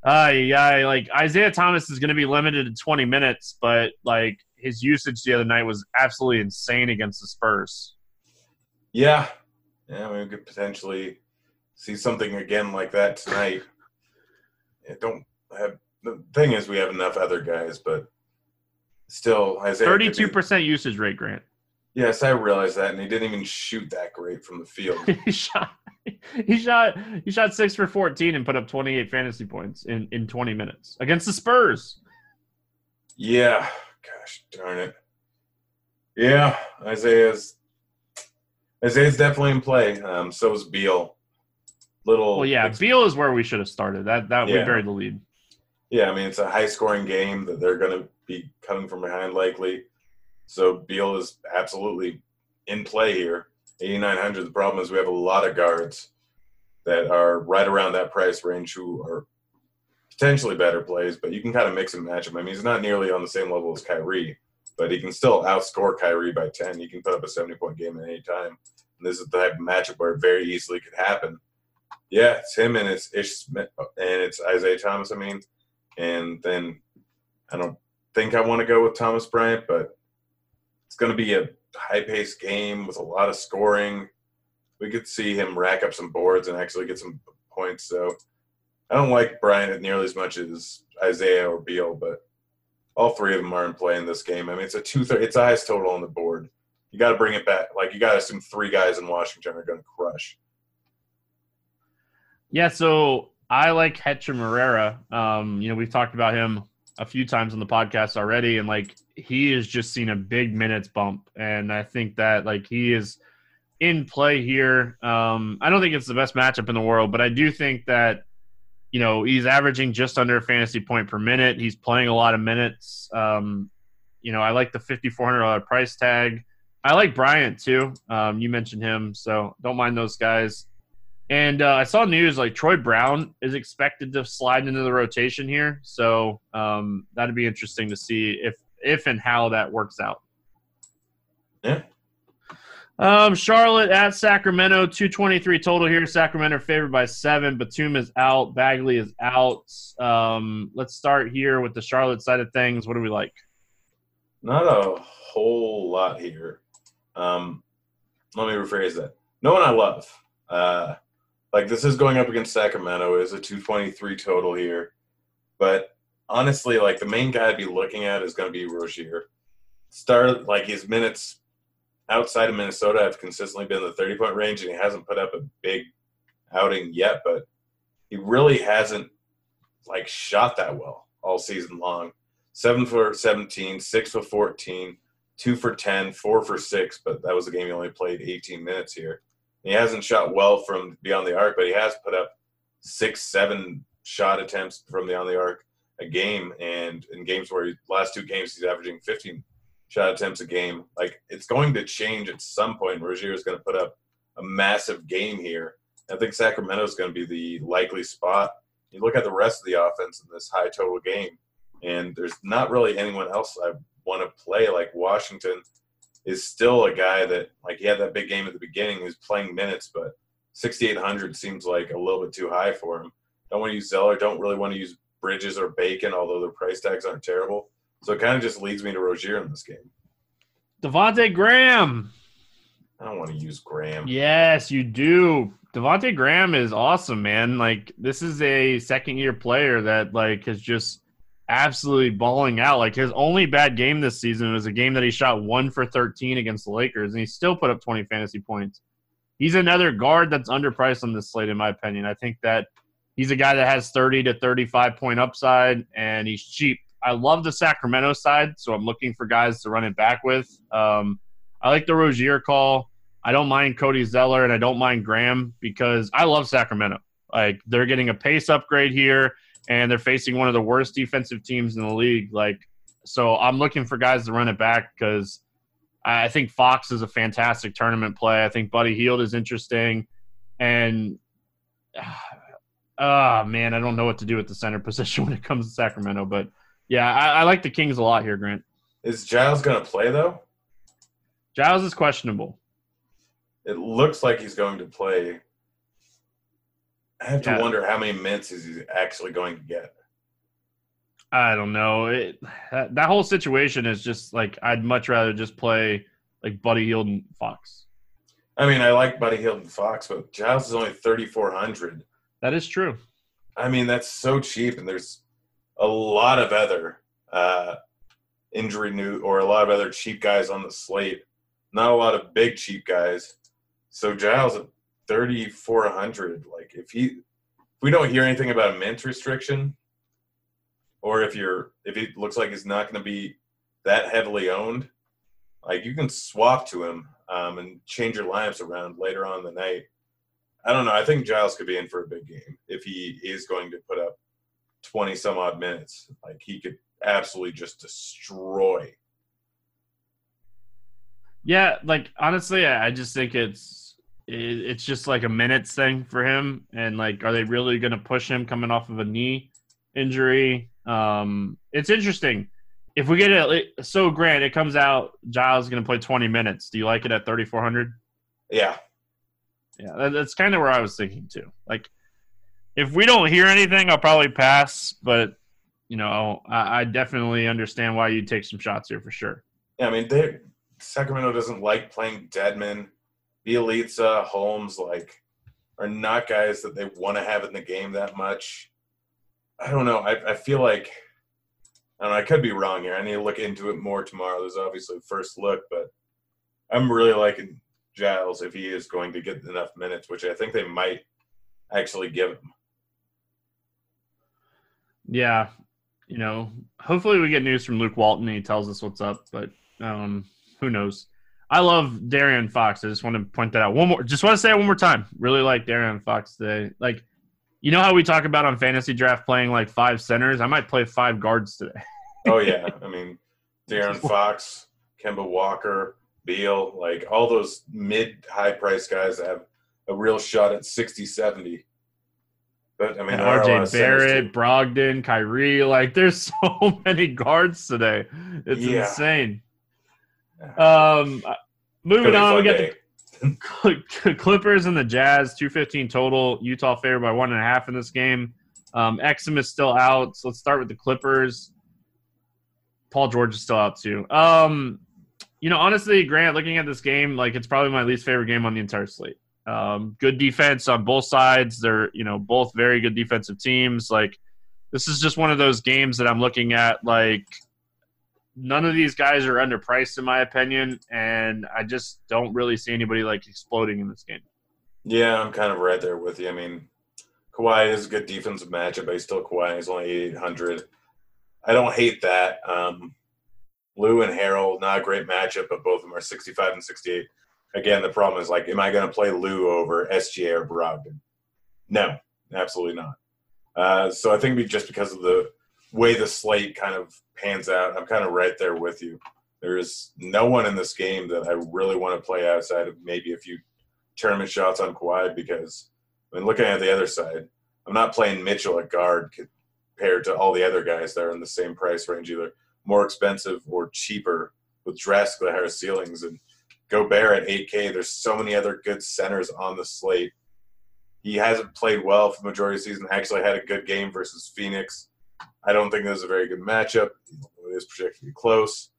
uh, yeah, like Isaiah Thomas is going to be limited to 20 minutes, but like his usage the other night was absolutely insane against the Spurs. Yeah, yeah, we could potentially see something again like that tonight. I don't have the thing is we have enough other guys, but still Isaiah. Thirty-two percent usage rate, Grant. Yes, I realize that, and he didn't even shoot that great from the field. he shot, he shot, he shot six for fourteen and put up twenty-eight fantasy points in in twenty minutes against the Spurs. Yeah, gosh darn it. Yeah, Isaiah's Isaiah's definitely in play. Um, so is Beal. Little. Well, yeah, Beal is where we should have started. That that Yeah. we buried the lead. Yeah, I mean it's a high scoring game that they're going to be coming from behind likely. So Beal is absolutely in play here. 8900 the problem is we have a lot of guards that are right around that price range who are potentially better plays, but you can kind of mix and match them. I mean, he's not nearly on the same level as Kyrie, but he can still outscore Kyrie by 10. He can put up a 70 point game at any time. And this is the type of matchup where it very easily could happen. Yeah, it's him and it's Ish Smith and it's Isaiah Thomas, I mean. And then I don't think I want to go with Thomas Bryant, but it's going to be a high paced game with a lot of scoring. We could see him rack up some boards and actually get some points. So I don't like Bryant nearly as much as Isaiah or Beal, but all three of them are in play in this game. I mean, it's a two thirty. It's highest total on the board. You got to bring it back. Like you got to assume three guys in Washington are going to crush. Yeah, so I like Hachimura. Um, you know, we've talked about him a few times on the podcast already, and like he has just seen a big minutes bump, and I think that like he is in play here. Um, I don't think it's the best matchup in the world, but I do think that you know he's averaging just under a fantasy point per minute. He's playing a lot of minutes. Um, you know, I like the fifty four hundred dollar price tag. I like Bryant too. Um, you mentioned him, so don't mind those guys. And uh, I saw news like Troy Brown is expected to slide into the rotation here, so um, that'd be interesting to see if if and how that works out. Yeah. Um, Charlotte at Sacramento, two twenty three total here. Sacramento favored by seven. Batum is out. Bagley is out. Um, let's start here with the Charlotte side of things. What do we like? Not a whole lot here. Um, let me rephrase that. No one I love. Uh, like this is going up against Sacramento. Is a 223 total here, but honestly, like the main guy I'd be looking at is going to be Rozier. Start like his minutes outside of Minnesota have consistently been in the 30 point range, and he hasn't put up a big outing yet, but he really hasn't like shot that well all season long. Seven for 17, six for 14, two for 10, four for six, but that was a game he only played 18 minutes here. He hasn't shot well from beyond the arc, but he has put up six, seven shot attempts from beyond the arc a game. And in games where he, last two games he's averaging 15 shot attempts a game, like it's going to change at some point. Rozier is going to put up a massive game here. I think Sacramento is going to be the likely spot. You look at the rest of the offense in this high total game, and there's not really anyone else I want to play like Washington is still a guy that like he had that big game at the beginning. He's playing minutes, but 6,800 seems like a little bit too high for him. Don't want to use Zeller. Don't really want to use Bridges or Bacon, although their price tags aren't terrible. So it kind of just leads me to Rozier in this game. Devonte Graham. I don't want to use Graham. Yes, you do. Devonte Graham is awesome, man. Like this is a second year player that like is just absolutely balling out. Like his only bad game this season was a game that he shot one for thirteen against the Lakers, and he still put up twenty fantasy points. He's another guard that's underpriced on this slate, in my opinion. I think that he's a guy that has thirty to thirty-five point upside, and he's cheap. I love the Sacramento side, so I'm looking for guys to run it back with. Um, I like the Rozier call. I don't mind Cody Zeller and I don't mind Graham because I love Sacramento. Like they're getting a pace upgrade here and they're facing one of the worst defensive teams in the league. Like so I'm looking for guys to run it back because I think Fox is a fantastic tournament play. I think Buddy Hield is interesting. And ah man, I don't know what to do with the center position when it comes to Sacramento. But yeah, I, I like the Kings a lot here, Grant. Is Giles going to play though? Giles is questionable. It looks like he's going to play. I have to Yeah. wonder how many mints is he actually going to get. I don't know. It, that, that whole situation is just like I'd much rather just play like Buddy Hield and Fox. I mean, I like Buddy Hield and Fox, but Giles is only thirty four hundred. That is true. I mean, that's so cheap, and there's a lot of other uh, injury new or a lot of other cheap guys on the slate. Not a lot of big cheap guys. So Giles at thirty four hundred. Like if he, if we don't hear anything about a mint restriction, or if you're if it looks like he's not going to be that heavily owned, like you can swap to him um, and change your lineups around later on the night. I don't know. I think Giles could be in for a big game if he is going to put up twenty some odd minutes. Like he could absolutely just destroy. Yeah, like honestly, I I just think it's it's just like a minutes thing for him, and like, are they really going to push him coming off of a knee injury? Um, it's interesting. If we get it, so Grant, it comes out Giles is going to play twenty minutes. Do you like it at thirty four hundred? Yeah, Yeah, that's kind of where I was thinking too. Like, if we don't hear anything, I'll probably pass. But you know, I, I definitely understand why you take some shots here for sure. yeah. I mean, they Sacramento doesn't like playing Dedmon, Bjelica, Holmes. Like, are not guys that they want to have in the game that much. I don't know. I, I feel like I don't know. I could be wrong here. I need to look into it more tomorrow. There's obviously first look, but I'm really liking Giles if he is going to get enough minutes, which I think they might actually give him. Yeah, you know, hopefully we get news from Luke Walton and he tells us what's up. But um, who knows? I love De'Aaron Fox. I just want to point that out one more. Just want to say it one more time. Really like De'Aaron Fox today. Like, you know how we talk about on FantasyDraft playing like five centers. I might play five guards today. Oh yeah, I mean, Darren Fox, Kemba Walker, Beal, like all those mid high price guys that have a real shot at 60, 70. But I mean, And there are a lot RJ Barrett. Brogdon, Kyrie. Like, there's so many guards today. It's Yeah. insane. Um, uh, moving on, we got fun the Clippers and the Jazz, 215 total. Utah favored by one and a half in this game. Um, Exum is still out. So let's start with the Clippers. Paul George is still out too. Um, you know, honestly, Grant, looking at this game, like it's probably my least favorite game on the entire slate. Um, good defense on both sides. They're, you know, both very good defensive teams. Like, this is just one of those games that I'm looking at. Like, none of these guys are underpriced, in my opinion, and I just don't really see anybody like exploding in this game. Yeah, I'm kind of right there with you. I mean, Kawhi is a good defensive matchup, but he's still Kawhi. He's only 800. I don't hate that. Um, Lou and Harrell, not a great matchup, but both of them are 65 and 68. Again, the problem is like, am I going to play Lou over SGA or Brogdon? No, absolutely not. Uh, so I think just because of the way the slate kind of pans out, I'm kind of right there with you. There's no one in this game that I really want to play outside of maybe a few tournament shots on Kawhi because I mean, looking at the other side, I'm not playing Mitchell at guard compared to all the other guys that are in the same price range, either more expensive or cheaper with drastically higher ceilings. And Gobert at 8K, there's so many other good centers on the slate. He hasn't played well for the majority of the season. Actually, had a good game versus Phoenix. I don't think this is a very good matchup. It is particularly close.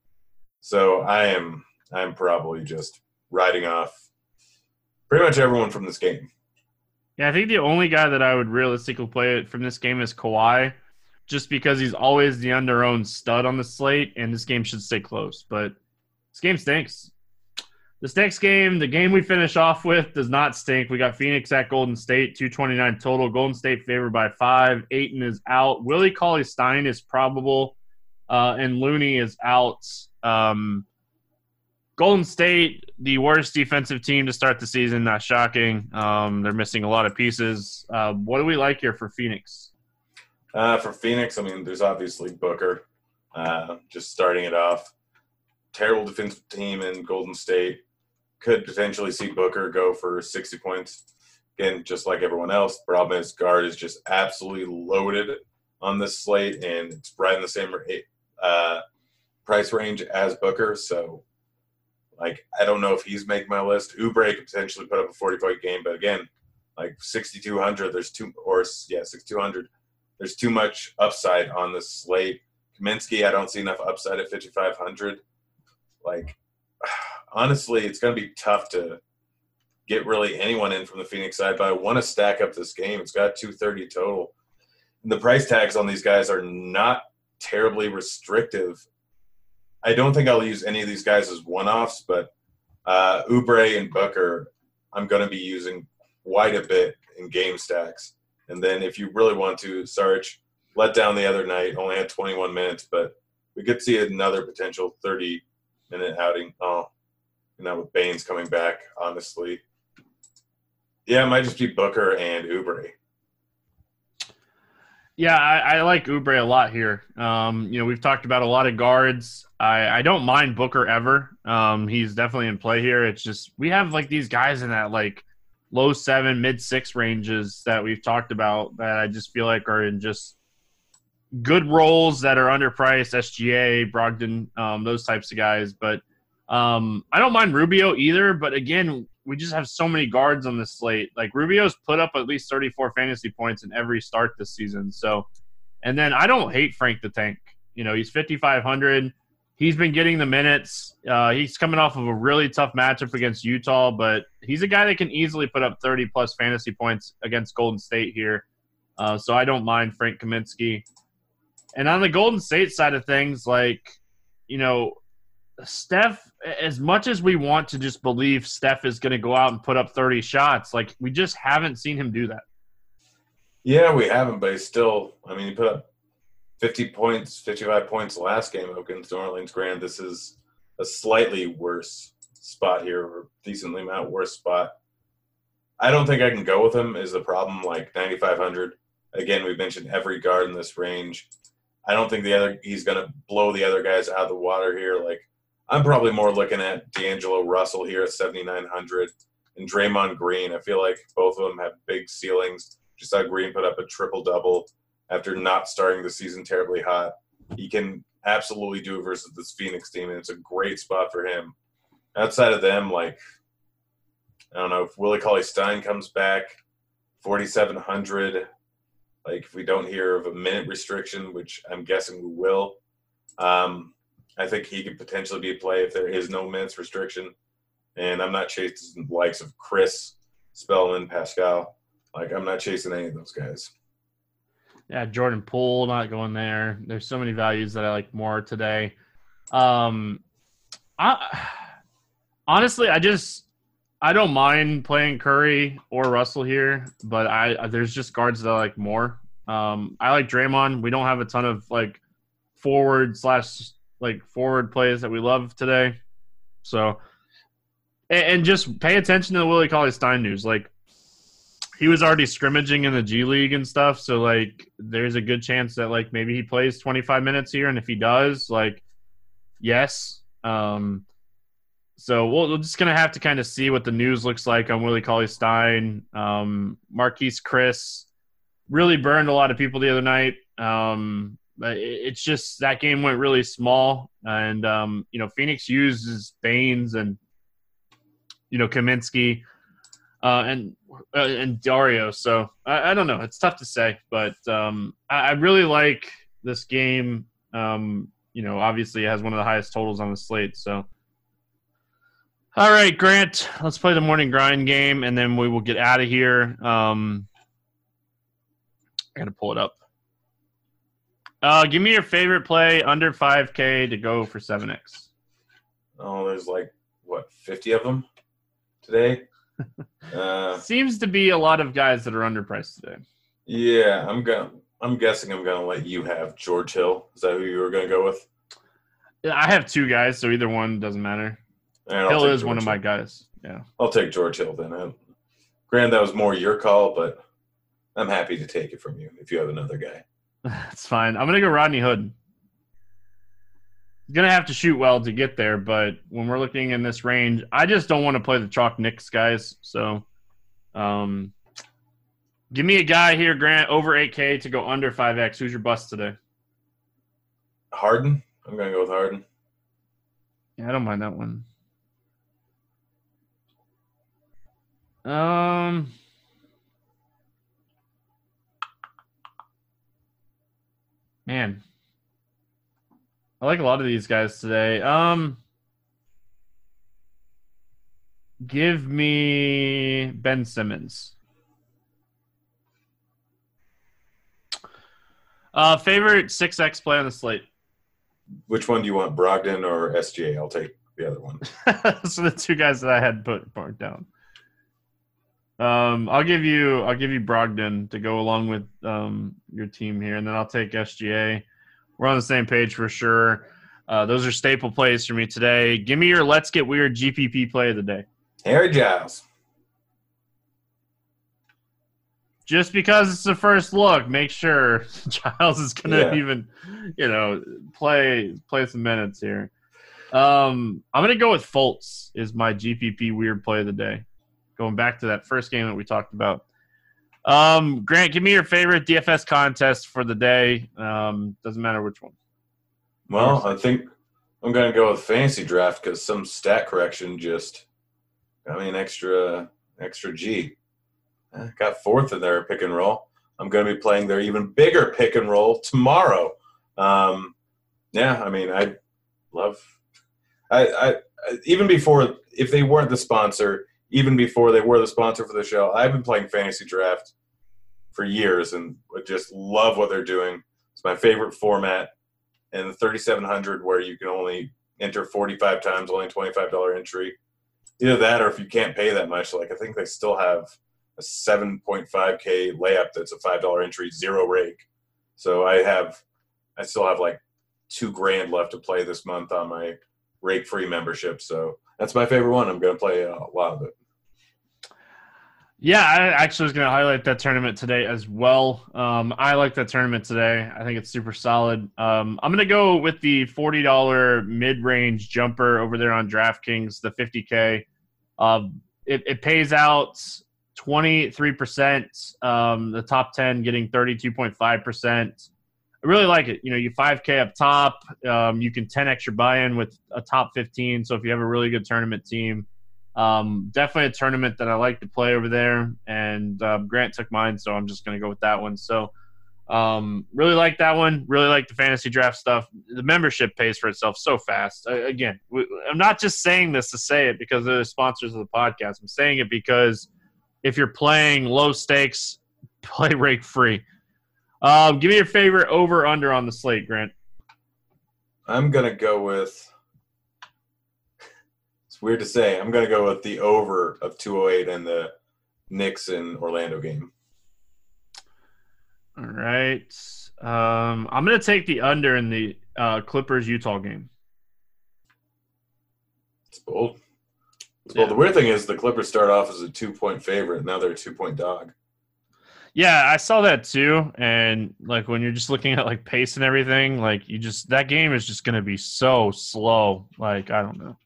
So I am I'm probably just riding off pretty much everyone from this game. Yeah, I think the only guy that I would realistically play from this game is Kawhi, just because he's always the under-owned stud on the slate, and this game should stay close. But this game stinks. This next game, the game we finish off with, does not stink. We got Phoenix at Golden State, 229 total. Golden State favored by five. Ayton is out. Willie Cauley Stein is probable, uh, and Looney is out. Um, Golden State, the worst defensive team to start the season. Not shocking. Um, they're missing a lot of pieces. Uh, what do we like here for Phoenix? Uh, for Phoenix, I mean, there's obviously Booker, uh, just starting it off. Terrible defensive team in Golden State. Could potentially see Booker go for 60 points. Again, just like everyone else, problem is guard is just absolutely loaded on this slate, and it's right in the same uh, price range as Booker. So, like, I don't know if he's making my list. Oubre could potentially put up a 40 point game, but again, like 6200. There's too or yeah 6200. There's too much upside on the slate. Kaminsky, I don't see enough upside at 5500. Like honestly, it's going to be tough to get really anyone in from the Phoenix side, but I want to stack up this game. It's got 230 total. And the price tags on these guys are not terribly restrictive. I don't think I'll use any of these guys as one offs, but uh, Oubre and Booker, I'm going to be using quite a bit in game stacks. And then if you really want to, Sarge let down the other night, only had 21 minutes, but we could see another potential 30 minute outing. Oh, you know, with Baynes coming back, honestly. Yeah, it might just be Booker and Oubre. Yeah, I, I, like Oubre a lot here. Um, you know, we've talked about a lot of guards. I, I don't mind Booker ever. Um, he's definitely in play here. It's just we have like these guys in that like low seven, mid six ranges that we've talked about that I just feel like are in just good roles that are underpriced. SGA, Brogdon, um, those types of guys. But um, I don't mind Rubio either. But again, we just have so many guards on the slate. Like Rubio's put up at least 34 fantasy points in every start this season. So, and then I don't hate Frank the Tank. You know, he's 5,500. He's been getting the minutes. Uh, he's coming off of a really tough matchup against Utah, but he's a guy that can easily put up 30 plus fantasy points against Golden State here. Uh, so I don't mind Frank Kaminsky. And on the Golden State side of things, like, you know, Steph, as much as we want to just believe Steph is going to go out and put up 30 shots, like we just haven't seen him do that. Yeah, we haven't, but he's still, I mean, he put up 50 points, 55 points last game against New Orleans Grand. This is a slightly worse spot here, or decently amount worse spot. I don't think I can go with him is the problem, like 9,500. Again, we've mentioned every guard in this range. I don't think the other he's going to blow the other guys out of the water here. Like I'm probably more looking at D'Angelo Russell here at 7,900 and Draymond Green. I feel like both of them have big ceilings. Just saw Green put up a triple double after not starting the season terribly hot. He can absolutely do it versus this Phoenix team, and it's a great spot for him. Outside of them, like I don't know if Willie Cauley Stein comes back, 4,700. Like if we don't hear of a minute restriction, which I'm guessing we will. Um, I think he could potentially be a play if there is no minutes restriction. And I'm not chasing the likes of Chriss, Spellman, Paschall. Like I'm not chasing any of those guys. Yeah, Jordan Poole not going there. There's so many values that I like more today. Um, I honestly, I just I don't mind playing Curry or Russell here, but I there's just guards that I like more. Um, I like Draymond. We don't have a ton of like forward slash like forward plays that we love today. So, and, and just pay attention to the Willie Cauley Stein news. Like, he was already scrimmaging in the G League and stuff. So, like, there's a good chance that like maybe he plays 25 minutes here, and if he does, like, yes. Um, so we'll, we're just gonna have to kind of see what the news looks like on Willie Cauley Stein. Um, Marquese Chriss really burned a lot of people the other night. Um, it's just that game went really small, and um, you know Phoenix uses Baynes and you know Kaminsky uh, and uh, and Dario. So I, I, don't know. It's tough to say, but um, I, I, really like this game. Um, you know, obviously it has one of the highest totals on the slate. So. All right, Grant. Let's play the morning grind game, and then we will get out of here. Um, I got to pull it up. Uh, give me your favorite play under 5K to go for 7X. Oh, there's like, what, 50 of them today? uh, Seems to be a lot of guys that are underpriced today. Yeah, I'm going to. I'm guessing I'm going to let you have George Hill. Is that who you were going to go with? I have two guys, so either one doesn't matter. Hill is George one of my guys. Yeah. I'll take George Hill then. I, granted, that was more your call, but I'm happy to take it from you if you have another guy. That's fine. I'm gonna go Rodney Hood. He's gonna have to shoot well to get there, but when we're looking in this range, I just don't want to play the chalk Knicks guys. So, um, give me a guy here, Grant, over 8K to go under 5X. Who's your bust today? Harden. I'm gonna go with Harden. Yeah, I don't mind that one. Um, Man, I like a lot of these guys today. Um, give me Ben Simmons. Uh, favorite six X play on the slate. Which one do you want, Brogdon or SGA? I'll take the other one. so the two guys that I had put marked down. Um, I'll give you I'll give you Brogdon to go along with um, your team here, and then I'll take SGA. We're on the same page for sure. Uh, those are staple plays for me today. Give me your Let's Get Weird GPP play of the day. Harry Giles. Just because it's the first look, make sure Giles is going to Yeah. even, you know, play play some minutes here. Um, I'm going to go with Fultz is my GPP weird play of the day. Going back to that first game that we talked about. Um, Grant, give me your favorite DFS contest for the day. Um, doesn't matter which one. Well, I think I'm going to go with FantasyDraft because some stat correction just got me an extra extra G. Got fourth in their pick and roll. I'm going to be playing their even bigger pick and roll tomorrow. Um, yeah, I mean, I love. I, I even before if they weren't the sponsor, even before they were the sponsor for the show, I've been playing FantasyDraft for years and just love what they're doing. It's my favorite format. And the 3700 where you can only enter 45 times only $25 entry either that or if you can't pay that much like i think they still have a 7.5k layup that's a $5 entry zero rake. So i have i still have like two grand left to play this month on my rake free membership. So that's my favorite one. I'm going to play uh, a lot of it Yeah, I actually was going to highlight that tournament today as well. Um, I like that tournament today. I think it's super solid. Um, I'm going to go with the $40 mid range jumper over there on DraftKings, the 50K. Um, it, it pays out 23%, um, the top 10 getting 32.5%. I really like it. You know, you 5K up top, um, you can 10x your buy in with a top 15. So if you have a really good tournament team, um, definitely a tournament that I like to play over there, and um, Grant took mine, so I'm just going to go with that one. So, um, really like that one. Really like the FantasyDraft stuff. The membership pays for itself so fast. Again, we, I'm not just saying this to say it because they're the sponsors of the podcast. I'm saying it because if you're playing low stakes, play rake free. Um, give me your favorite over under on the slate, Grant. i'm going to go with weird to say i'm going to go with the over of 208 and the Knicks and Orlando game. All right. Um, I'm going to take the under in the uh, Clippers Utah game. It's bold. It's Yeah. bold. The weird thing is the Clippers start off as a two point favorite, and now they're a two point dog. Yeah, I saw that too. And like when you're just looking at like pace and everything, like you just that game is just going to be so slow. Like I don't know.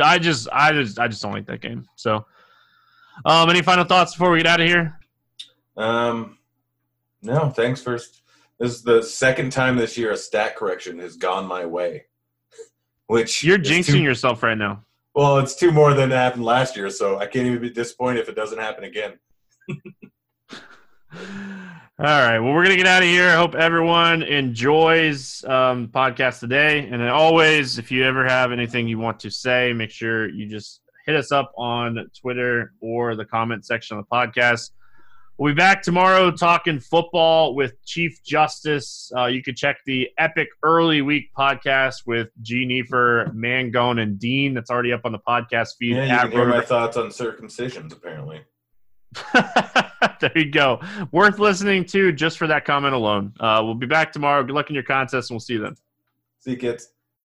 I just, I just, I just don't like that game. So, um, any final thoughts before we get out of here? Um, no, thanks for. This is the second time this year a stat correction has gone my way. Which You're jinxing two- yourself right now. Well, it's two more than happened last year, so I can't even be disappointed if it doesn't happen again. All right. Well, we're going to get out of here. I hope everyone enjoys um, podcast today. And always, if you ever have anything you want to say, make sure you just hit us up on Twitter or the comment section of the podcast. We'll be back tomorrow talking football with Chief Justice. Uh, you can check the Epic Early Week podcast with G. Neefer, Mangone, and Dean. That's already up on the podcast feed. Yeah, you can hear my thoughts on circumcisions, apparently. there you go. Worth listening to just for that comment alone. Uh, we'll be back tomorrow. Good luck in your contest, and we'll see you then. See you, kids.